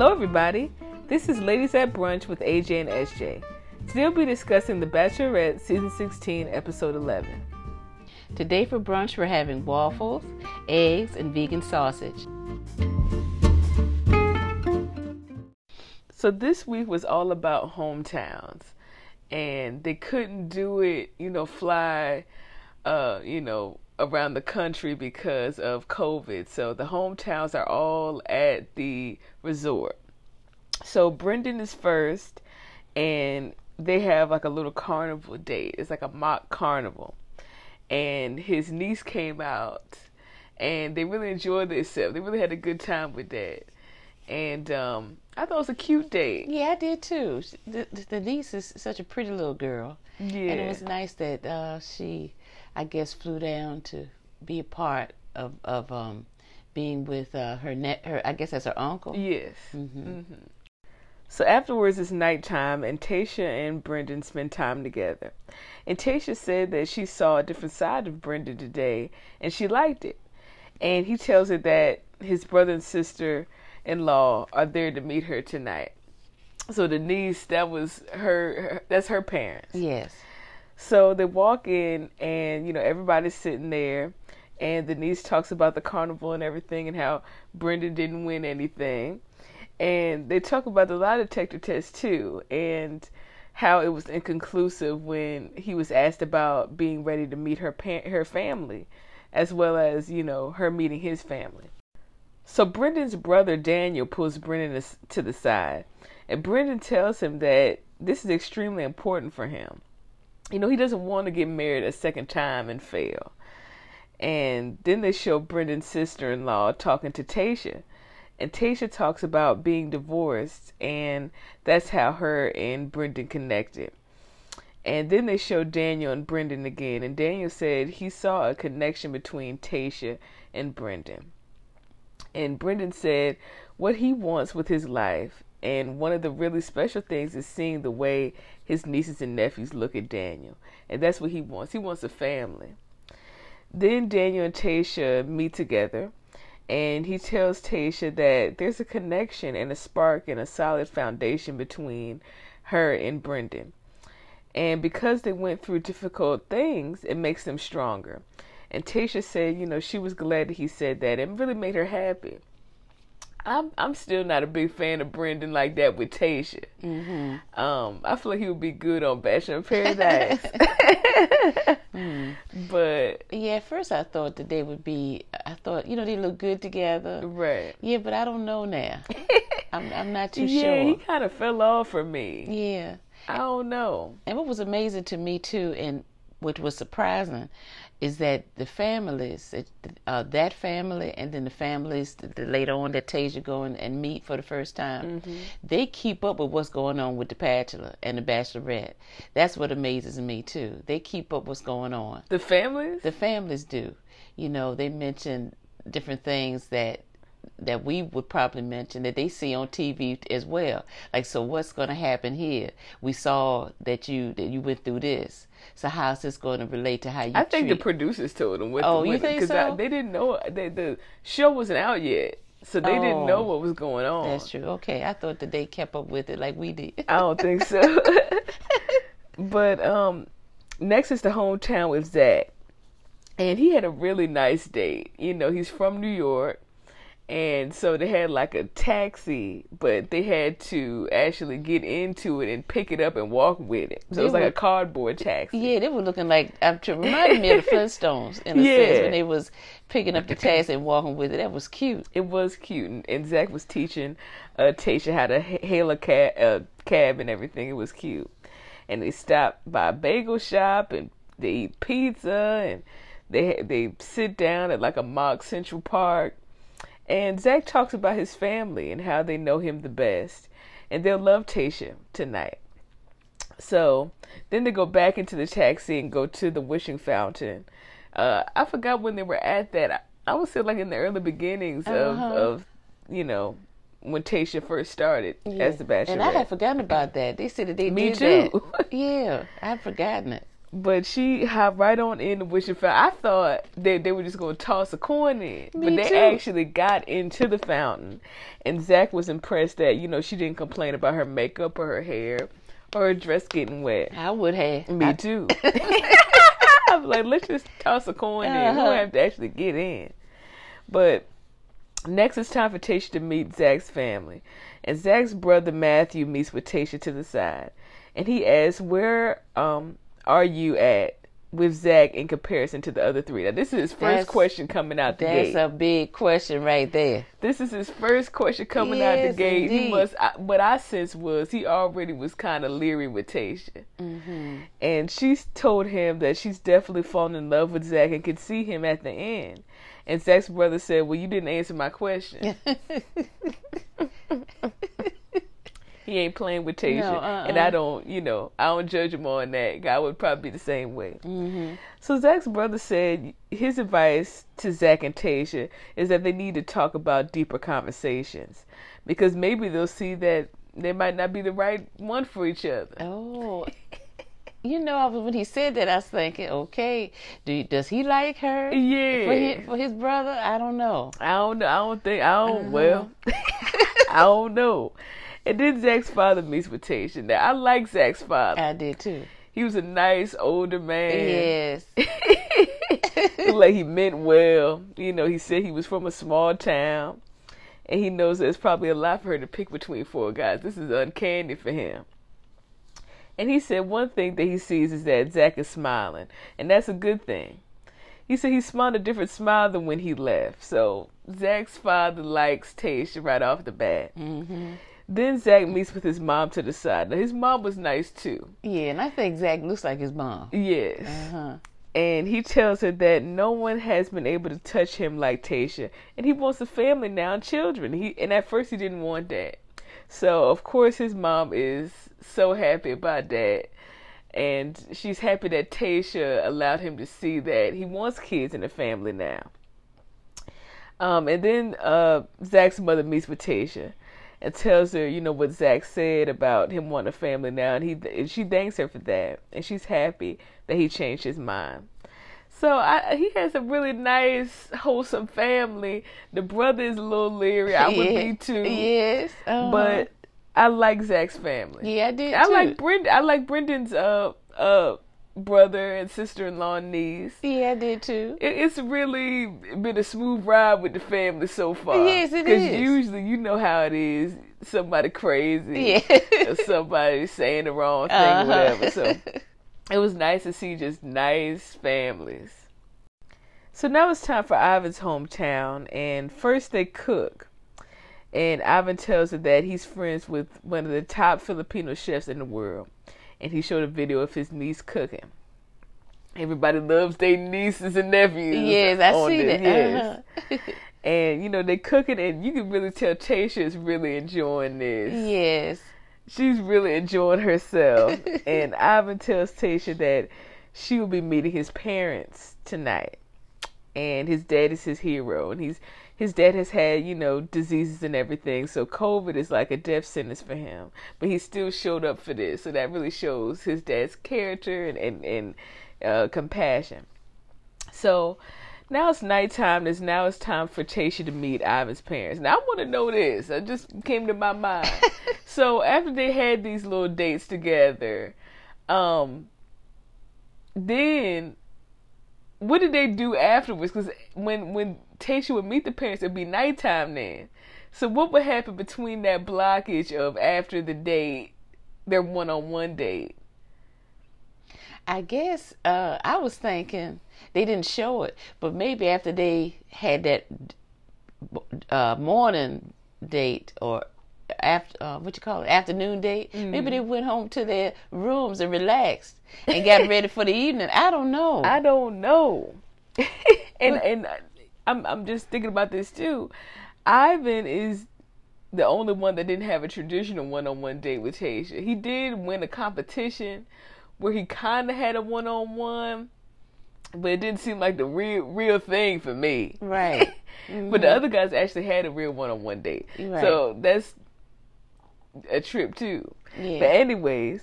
Hello, everybody. This is Ladies at Brunch with AJ and SJ. Today we'll be discussing The Bachelorette Season 16, Episode 11. Today for brunch, we're having waffles, eggs, and vegan sausage. So this week was all about hometowns, and they couldn't do it, you know, fly, uh, you know, around the country because of COVID. So the hometowns are all at the resort. So Brendan is first, and they have like a little carnival date. It's like a mock carnival, and his niece came out, and they really enjoyed themselves. They really had a good time with that, and um, I thought it was a cute date. Yeah, I did too. The, the niece is such a pretty little girl. Yeah, And it was nice that uh, she, I guess, flew down to be a part of, of um, being with uh, her, net, her, I guess that's her uncle. yes. hmm hmm So afterwards, it's nighttime, and Tayshia and Brendan spend time together. And Tayshia said that she saw a different side of Brendan today, and she liked it. And he tells her that his brother and sister in law are there to meet her tonight. So the niece, that was her, her that's her parents. Yes. So they walk in, and you know everybody's sitting there, and Denise talks about the carnival and everything, and how Brendan didn't win anything, and they talk about the lie detector test too, and how it was inconclusive when he was asked about being ready to meet her pa- her family, as well as you know her meeting his family. So Brendan's brother Daniel pulls Brendan to the side, and Brendan tells him that this is extremely important for him you know, he doesn't want to get married a second time and fail. And then they show Brendan's sister in law talking to Tayshia. And Tayshia talks about being divorced, and that's how her and Brendan connected. And then they show Daniel and Brendan again, and Daniel said he saw a connection between Tayshia and Brendan. And Brendan said what he wants with his life, and one of the really special things is seeing the way his nieces and nephews look at Daniel. And that's what he wants. He wants a family. Then Daniel and Tayshia meet together, and he tells Tayshia that there's a connection and a spark and a solid foundation between her and Brendan. And because they went through difficult things, it makes them stronger. And Tayshia said, you know, she was glad that he said that. It really made her happy. I'm I'm still not a big fan of Brendan like that with Tayshia. hmm Um, I feel like he would be good on Bachelor in Paradise. Mm. but Yeah, at first I thought that they would be, I thought, you know, they look good together. right. Yeah, but I don't know now. I'm, I'm not too yeah, sure. he kind of fell off for me. Yeah. I don't know. And what was amazing to me too, and what was surprising, is that the families, uh, that family, and then the families that, that later on that Tayshia go and, and meet for the first time, they keep up with what's going on with the Bachelor and the Bachelorette. That's what amazes me too. They keep up what's going on. The families. The families do. You know, they mention different things that that we would probably mention that they see on TV as well. Like, so what's going to happen here? We saw that you that you went through this. So how's this going to relate to how you? I think the producers told them what Oh, you think because so? they didn't know they, the show wasn't out yet, so they didn't know Oh. what was going on. That's true. Okay, I thought that they kept up with it like we did. I don't think so. but um, next is the hometown with Zac, and he had a really nice date. You know, he's from New York, and so they had like a taxi, but they had to actually get into it and pick it up and walk with it. So it was like a cardboard taxi. Yeah, they were looking like I'm reminded me of the Flintstones in a sense when they was picking up the taxi and walking with it. That was cute. It was cute, and, and Zac was teaching uh, Tayshia how to hail a cab, uh, cab and everything. It was cute, and they stopped by a bagel shop and they eat pizza and they they sit down at like a mock Central Park. And Zac talks about his family and how they know him the best, and they'll love Tayshia tonight. So then they go back into the taxi and go to the wishing fountain. Uh, I forgot when they were at that. I, I was still like in the early beginnings of, Uh-huh. of you know when Tayshia first started as the Bachelorette. And I had forgotten about that. They said that they Me did too. that. Yeah, I'd forgotten it. But she hopped right on in the wishing fountain. I thought they they were just gonna toss a coin in, Me but they too. actually got into the fountain, and Zac was impressed that you know she didn't complain about her makeup or her hair or her dress getting wet. I would have. Me I- too. I was like, let's just toss a coin in. We Uh-huh. don't have to actually get in. But next it's time for Tayshia to meet Zac's family. And Zac's brother Matthew meets with Tayshia to the side. And he asks, Where um are you at with Zac in comparison to the other three? Now this is his first That's- question coming out the That's gate. That's a big question right there. This is his first question coming out the Yes, gate. He must. I, what I sense was he already was kind of leery with Tayshia, Mm-hmm. and she's told him that she's definitely fallen in love with Zac and could see him at the end. And Zac's brother said, "Well, you didn't answer my question. he ain't playing with Tayshia, No, uh-uh. and I don't, you know, I don't judge him on that. I would probably be the same way." hmm So Zac's brother said his advice to Zac and Tayshia is that they need to talk about deeper conversations because maybe they'll see that they might not be the right one for each other. Oh, you know, when he said that, I was thinking, okay, do you, does he like her? For Yeah, his, for his brother, I don't know. I don't know. I don't think. I don't. Uh-huh. Well, I don't know. And then Zac's father meets with Tayshia. Now I like Zac's father. I did too. He was a nice older man. Yes. Like he meant well. You know, he said he was from a small town, and he knows there's probably a lot for her to pick between four guys. This is uncanny for him. And he said one thing that he sees is that Zac is smiling, and that's a good thing. He said he smiled a different smile than when he left. So Zac's father likes Tayshia right off the bat. hmm Then Zac meets with his mom to the side. Now his mom was nice too. Yeah, and I think Zac looks like his mom. Yes. Uh-huh. and he tells her that no one has been able to touch him like Tayshia, and he wants a family now and children. He and at first he didn't want that, so of course his mom is so happy about that, and she's happy that Tayshia allowed him to see that he wants kids in the family now. Um, and then uh, Zac's mother meets with Tayshia and tells her, you know, what Zac said about him wanting a family now, and he and she thanks her for that, and she's happy that he changed his mind. So I, he has a really nice, wholesome family. The brother is a little leery. I would Yeah. be too, Yes. uh-huh. but I like Zac's family. yeah, I did I too. like Brendan. I like Brendan's uh uh brother and sister in law and niece. yeah, I did too. It, it's really been a smooth ride with the family so far. Yes, it Because usually, you know how it is. Somebody crazy, Yeah. or somebody saying the wrong thing, Uh-huh. whatever. So it was nice to see just nice families. So now it's time for Ivan's hometown, and first they cook. And Ivan tells her that he's friends with one of the top Filipino chefs in the world, and he showed a video of his niece cooking. Everybody loves their nieces and nephews. yes, I see this, that. Yes. Uh-huh. And you know they cooking, and you can really tell Tayshia is really enjoying this yes. she's really enjoying herself. and Ivan tells Tayshia that she will be meeting his parents tonight. And his dad is his hero. And he's his dad has had, you know, diseases and everything. So COVID is like a death sentence for him. But he still showed up for this. So that really shows his dad's character and, and, and uh, compassion. So now it's nighttime. It's now it's time for Tayshia to meet Ivan's parents. Now I want to know this. It just came to my mind. so after they had these little dates together, um, then what did they do afterwards? Because when when Tayshia would meet the parents, it'd be nighttime then. So what would happen between that blockage of after the date, their one-on-one date? I guess uh, I was thinking they didn't show it, but maybe after they had that uh, morning date or after uh, what you call it afternoon date, maybe they went home to their rooms and relaxed and got ready for the evening. I don't know. I don't know. and and I'm I'm just thinking about this too. Ivan is the only one that didn't have a traditional one-on-one date with Tayshia. He did win a competition where he kind of had a one-on-one, but it didn't seem like the real real thing for me. right. But the other guys actually had a real one-on-one date. Right. So that's a trip too. Yeah. But anyways,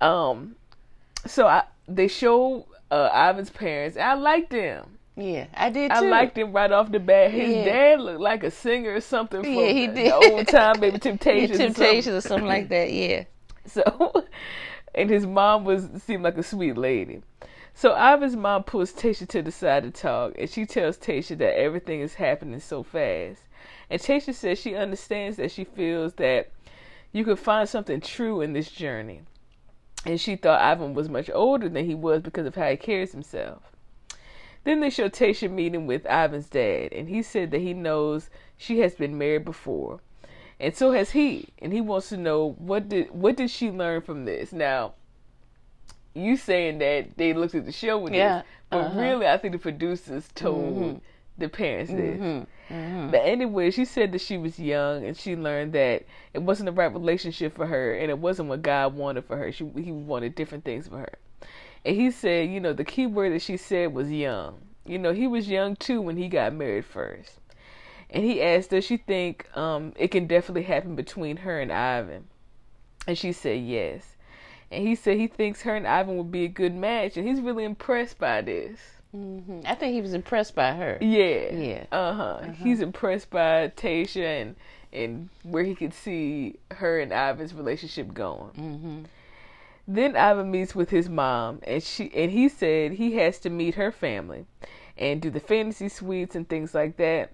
um, so I they show uh, Ivan's parents. I like them. Yeah, I did too. I liked him right off the bat. His Yeah. dad looked like a singer or something from Yeah, he did. the old time, maybe Yeah, Temptations. or Temptations or something like that. Yeah. So, and his mom was seemed like a sweet lady. So Ivan's mom pulls Tayshia to the side to talk, and she tells Tayshia that everything is happening so fast. And Tayshia says she understands that she feels that you could find something true in this journey. And she thought Ivan was much older than he was because of how he carries himself. Then they show Tayshia meeting with Ivan's dad, and he said that he knows she has been married before, and so has he. And he wants to know what did what did she learn from this. Now, you saying that they looked at the show with Yeah, this, but uh-huh. really, I think the producers told Mhm. the parents this. Mhm. Mhm. But anyway, she said that she was young and she learned that it wasn't the right relationship for her and it wasn't what God wanted for her. She he wanted different things for her. And he said, you know, the key word that she said was young. You know, he was young too when he got married first. And he asked, does she think um, it can definitely happen between her and Ivan? And she said yes. And he said he thinks her and Ivan would be a good match, and he's really impressed by this. Mhm. I think he was impressed by her. Yeah. Yeah. Uh huh. He's impressed by Tayshia and and where he could see her and Ivan's relationship going. hmm Then Ivan meets with his mom, and she and he said he has to meet her family, and do the fantasy suites and things like that.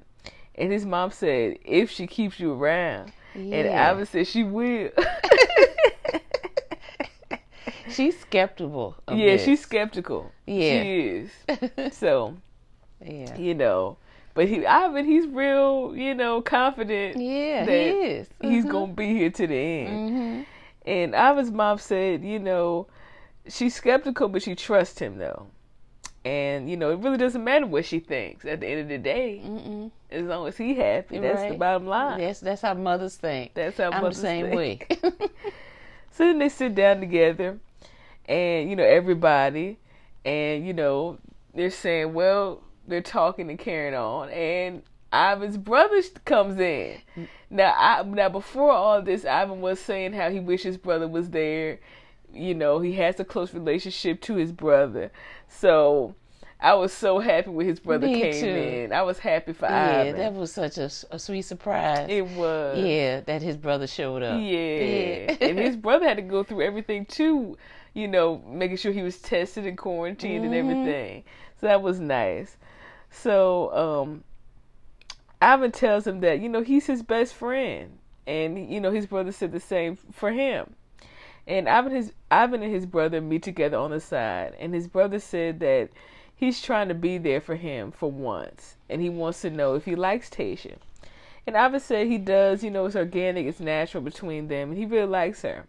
And his mom said if she keeps you around, and Yeah. Ivan said she will. She's skeptical. Of yeah, this. she's skeptical. Yeah. she is. So yeah. you know, but he Ivan, he's real, you know, confident. Yeah, that he is. He's Mhm. gonna be here to the end. Mhm. And Ivan's mom said, you know, she's skeptical, but she trusts him though. And you know, it really doesn't matter what she thinks. At the end of the day, Mm-mm. as long as he happy, that's the bottom line. That's that's how mothers think. That's how I'm the same think. way. So then they sit down together, and you know everybody, and you know they're saying, well, they're talking and carrying on, and Ivan's brother comes in. Now, I, now before all this, Ivan was saying how he wished his brother was there. You know, he has a close relationship to his brother, so. I was so happy when his brother Me came too. in. I was happy for Ivan. yeah, Ivan. that was such a, a, sweet surprise. it was. yeah, that his brother showed up. Yeah. and his brother had to go through everything too, you know, making sure he was tested and quarantined and Mhm. everything. So that was nice. So, um Ivan tells him that, you know, he's his best friend. And you know, his brother said the same for him. And Ivan his Ivan and his brother meet together on the side and his brother said that he's trying to be there for him for once and he wants to know if he likes Tayshia. And Ivan said he does, you know, it's organic, it's natural between them, and he really likes her.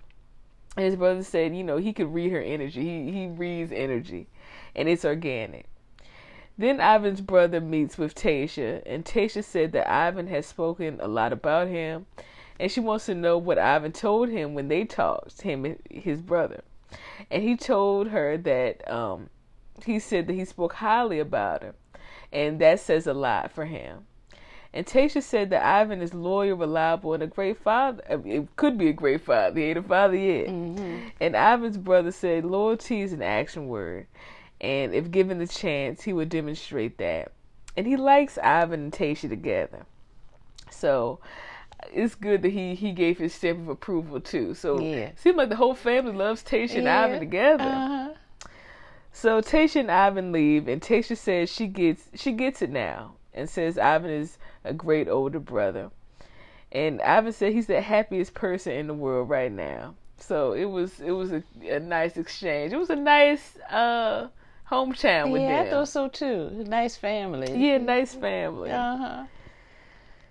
And his brother said, you know, he could read her energy. He he reads energy, and it's organic. Then Ivan's brother meets with Tayshia, and Tayshia said that Ivan has spoken a lot about him, and she wants to know what Ivan told him when they talked, him and his brother. And he told her that um, he said that he spoke highly about her, and that says a lot for him. And Tayshia said that Ivan is loyal, reliable, and a great father. I mean, It could be a great father. He ain't a father yet. hmm And Ivan's brother said loyalty is an action word, and if given the chance, he would demonstrate that. And he likes Ivan and Tayshia together. So it's good that he he gave his stamp of approval too. So Yeah. seems like the whole family loves Tayshia and Yeah. Ivan together. Uh-huh. So Tayshia and Ivan leave, and Tayshia says she gets she gets it now, and says Ivan is a great older brother. And Ivan said he's the happiest person in the world right now. So it was it was a, a nice exchange. It was a nice uh hometown with Yeah, I thought so too. Nice family. Yeah, nice family. Uh huh.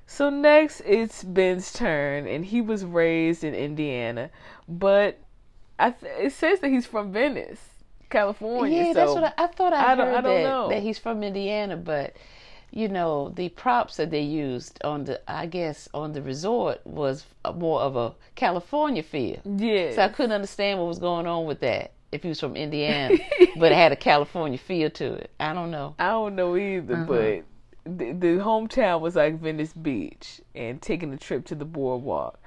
So next it's Ben's turn, and he was raised in Indiana, but I th- it says that he's from Venice, California. Yeah, so that's what I, I thought. I, I don't- heard I don't that, know. that he's from Indiana, but you know the props that they used on the, I guess, on the resort was more of a California feel. yeah. So I couldn't understand what was going on with that. If he was from Indiana, but it had a California feel to it. I don't know. I don't know either, Uh-huh. but the, the hometown was like Venice Beach and taking a trip to the boardwalk.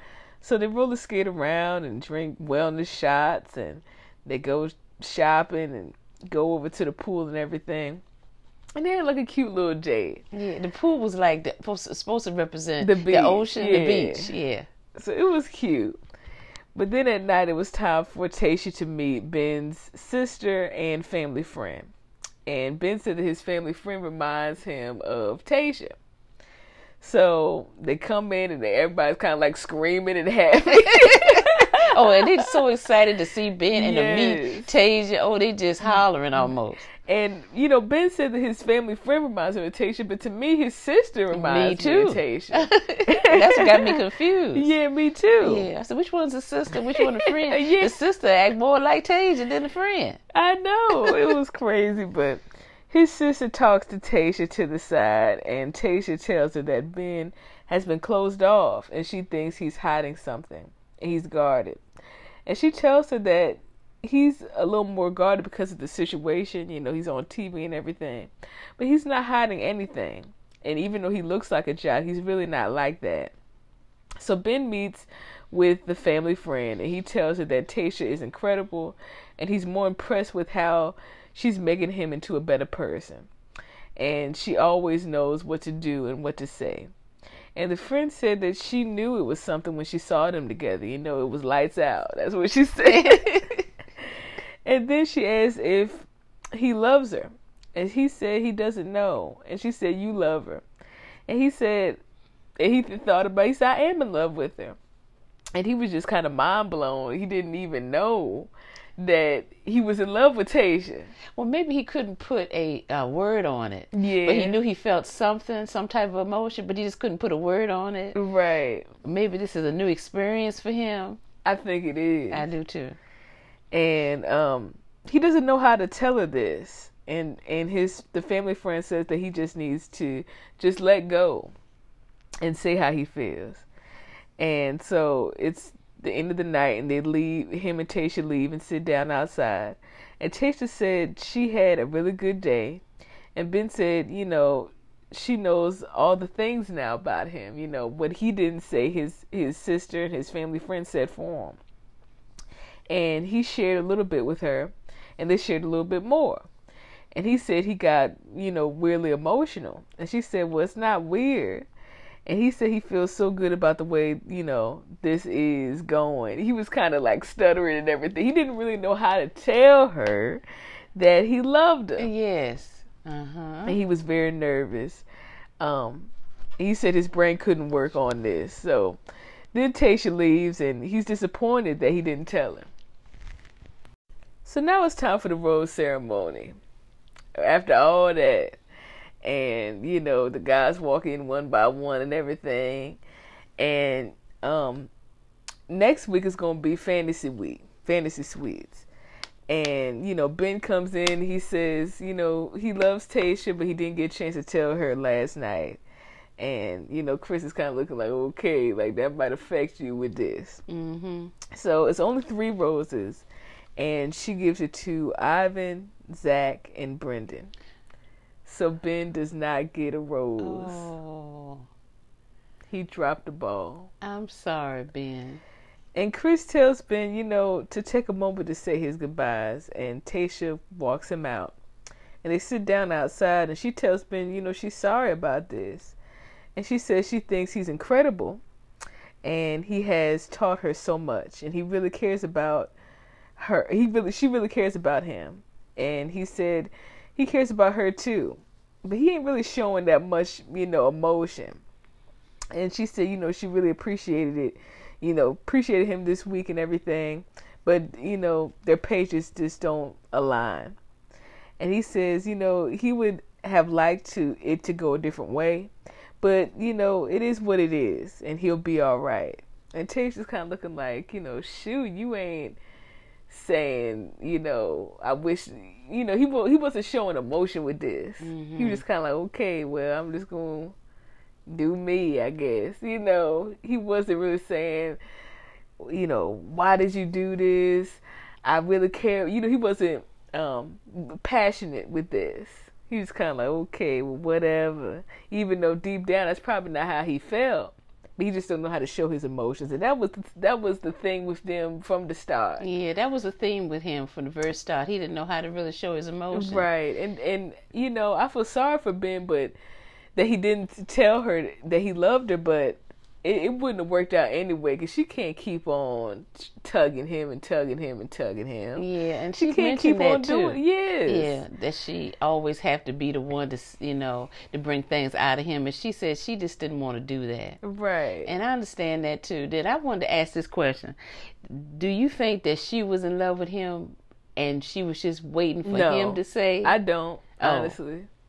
So they roller skate around and drink wellness shots and they go shopping and go over to the pool and everything. And they had like a cute little date. Yeah, the pool was like the, supposed supposed to represent The the, ocean, yeah. the beach. Yeah. So it was cute. But then at night it was time for Tayshia to meet Ben's sister and family friend. And Ben said that his family friend reminds him of Tayshia. So they come in and everybody's kind of like screaming and happy. Oh, and they're so excited to see Ben and to meet Tayshia. Oh, they just hollering almost. and you know, Ben said that his family friend reminds him of Tayshia, but to me, his sister reminds me, too. of Tayshia. That's what got me confused. yeah, me too. Yeah, I said, which one's the sister? Which one the friend? Yeah. The sister act more like Tayshia than the friend. I know it was crazy, but his sister talks to Tayshia to the side, and Tayshia tells her that Ben has been closed off, and she thinks he's hiding something, he's guarded. And she tells her that he's a little more guarded because of the situation. You know, he's on TV and everything, but he's not hiding anything. And even though he looks like a jock, he's really not like that. So Ben meets with the family friend and he tells her that Tayshia is incredible and he's more impressed with how she's making him into a better person. And she always knows what to do and what to say. And the friend said that she knew it was something when she saw them together. You know, it was lights out. That's what she said. and then she asked if he loves her. And he said he doesn't know. And she said, You love her. And he said, and he thought about it. He said, I am in love with her. And he was just kind of mind blown. He didn't even know that he was in love with Tayshia. Well, maybe he couldn't put a, uh word on it. Yeah. But he knew he felt something, some type of emotion, but he just couldn't put a word on it. Right. Maybe this is a new experience for him. I think it is. I do too. and um he doesn't know how to tell her this and and his the family friend says that he just needs to just let go and say how he feels and so it's the end of the night and they leave him and Tayshia leave and sit down outside. And Tayshia said she had a really good day. And Ben said you know she knows all the things now about him you know what he didn't say his his sister and his family friend said for him. And he shared a little bit with her and they shared a little bit more. And he said he got you know weirdly emotional. And she said well it's not weird and he said he feels so good about the way you know this is going he was kind of like stuttering and everything he didn't really know how to tell her that he loved her Yes. Uh huh. and he was very nervous. Um, he said his brain couldn't work on this. So then Tayshia leaves, and he's disappointed that he didn't tell him. So now it's time for the rose ceremony. After all that, and you know the guys walk in one by one and everything, and um, next week is gonna be fantasy week, fantasy suites and you know Ben comes in. He says, you know, he loves Tayshia, but he didn't get a chance to tell her last night. And you know, Chris is kind of looking like, okay, like that might affect you with this. Mm-hmm. So it's only three roses, and she gives it to Ivan, Zac, and Brendan. So Ben does not get a rose. Oh, He dropped the ball. I'm sorry, Ben. And Chris tells Ben, you know, to take a moment to say his goodbyes, and Tayshia walks him out. And they sit down outside, and she tells Ben, you know, she's sorry about this. And she says she thinks he's incredible, and he has taught her so much, and he really cares about her. He really, she really cares about him. And he said he cares about her too, but he ain't really showing that much, you know, emotion. And she said, you know, she really appreciated it you know, appreciated him this week and everything, but you know, their pages just don't align. And he says, you know, he would have liked to it to go a different way, but you know, it is what it is, and he'll be all right. And Tayshia's kind of looking like, you know, shoot, you ain't saying, you know, I wish, you know, he he wasn't showing emotion with this. He was just kind of like, okay, well, I'm just gonna do me, I guess. You know, he wasn't really saying, you know, why did you do this? I really care. You know, he wasn't um passionate with this. He was kind of like, okay, well, whatever. Even though deep down, that's probably not how he felt. But he just don't know how to show his emotions, and that was that was the thing with them from the start. Yeah, that was a theme with him from the very start. He didn't know how to really show his emotions. Right, and and you know I feel sorry for Ben, but that he didn't tell her that he loved her, but it, it wouldn't have worked out anyway because she can't keep on tugging him and tugging him and tugging him. Yeah, and She she, can't keep on too. doing. Yes. Yeah, that she always have to be the one to, you know, to bring things out of him. And she said she just didn't want to do that. Right. And I understand that too. Then I wanted to ask this question: Do you think that she was in love with him, and she was just waiting for No, him to say? I don't Oh.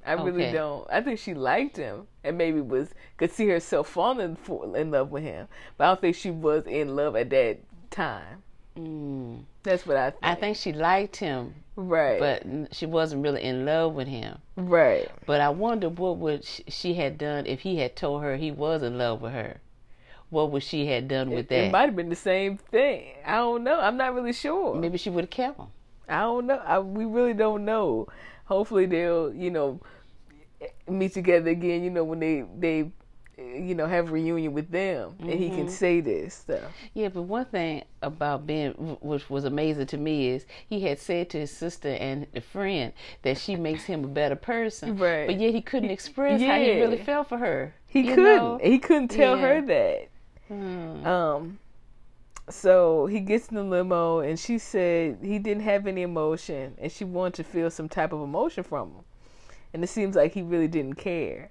I really Okay. don't. I think she liked him and maybe was could see herself falling for, in love with him, but I don't think she was in love at that time. Mm. That's what I think. I think she liked him, right, but she wasn't really in love with him. right. But I wonder what would sh- she had done if he had told her he was in love with her. What would she had done with It that? It might have been the same thing. I don't know. I'm not really sure. Maybe she would have kept him. I don't know. I, we really don't know. Hopefully they'll, you know, meet together again. You know, when they they, you know, have reunion with them, and he Mm-hmm. can say this stuff. Yeah, but one thing about Ben, which was amazing to me, is he had said to his sister and the friend that she makes him a better person. Right. But yet he couldn't express how he really felt for her. He couldn't. know? He couldn't tell Yeah. her that. Hmm. Um. So he gets in the limo, and she said he didn't have any emotion, and she wanted to feel some type of emotion from him. And it seems like he really didn't care.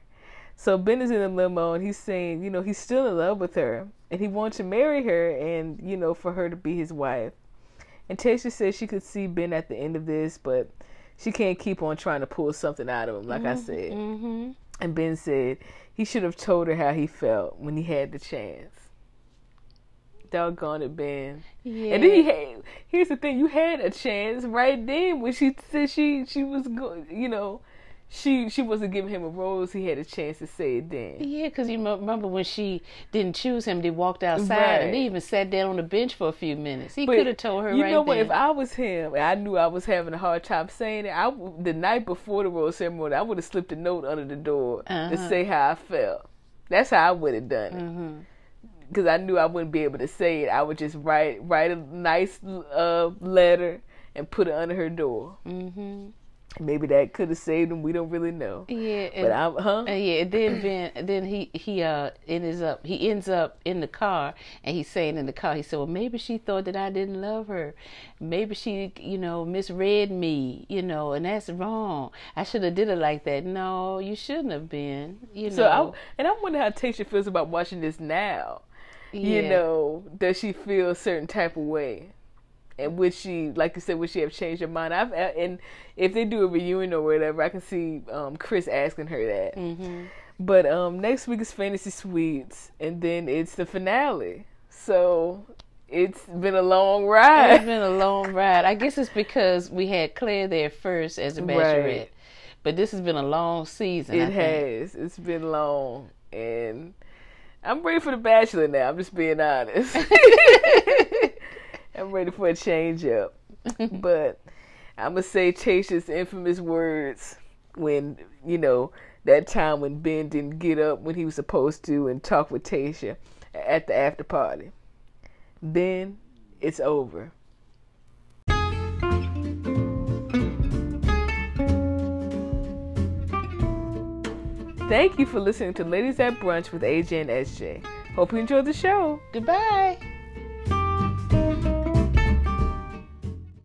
So Ben is in the limo, and he's saying, you know, he's still in love with her, and he wants to marry her, and you know, for her to be his wife. And Tayshia says she could see Ben at the end of this, but she can't keep on trying to pull something out of him, like I said. Mm-hmm. And Ben said he should have told her how he felt when he had the chance. Doggone it, Ben. Yeah. And then he had. Here's the thing: you had a chance right then when she said she she was going. You know, she she wasn't giving him a rose. He had a chance to say it then. Yeah, because you remember when she didn't choose him, they walked outside Right. and they even sat down on the bench for a few minutes. He could have told her You right know what? then. If I was him, and I knew I was having a hard time saying it. I the night before the rose ceremony, I would have slipped a note under the door to Uh-huh. say how I felt. That's how I would have done it. hmm because I knew I wouldn't be able to say it. I would just write write a nice uh, letter and put it under her door. hmm Maybe that could have saved him. We don't really know. Yeah, and, But I'm, huh? and yeah, then Ben, then he he uh ends up he ends up in the car and he's saying in the car he said, well maybe she thought that I didn't love her, maybe she you know misread me, you know, and that's wrong. I should have did it like that. No, you shouldn't have been. You know." So I and I wonder how Tayshia feels about watching this now. You know, does she feel a certain type of way? And would she, like you said, would she have changed her mind? I've and if they do a reunion or whatever, I can see um, Chris asking her that. Mhm. But um, next week is Fantasy Suites, and then it's the finale. So it's been a long ride. It's been a long ride. I guess it's because we had Clare there first as a Right. but this has been a long season. I It has. It's been long, and I'm ready for the Bachelor now. I'm just being honest. I'm ready for a change up. but I'm gonna say Tayshia's infamous words when you know that time when Ben didn't get up when he was supposed to and talk with Tayshia at the after party. Ben, it's over. Thank you for listening to Ladies at Brunch with AJ and SJ. Hope you enjoyed the show. Goodbye.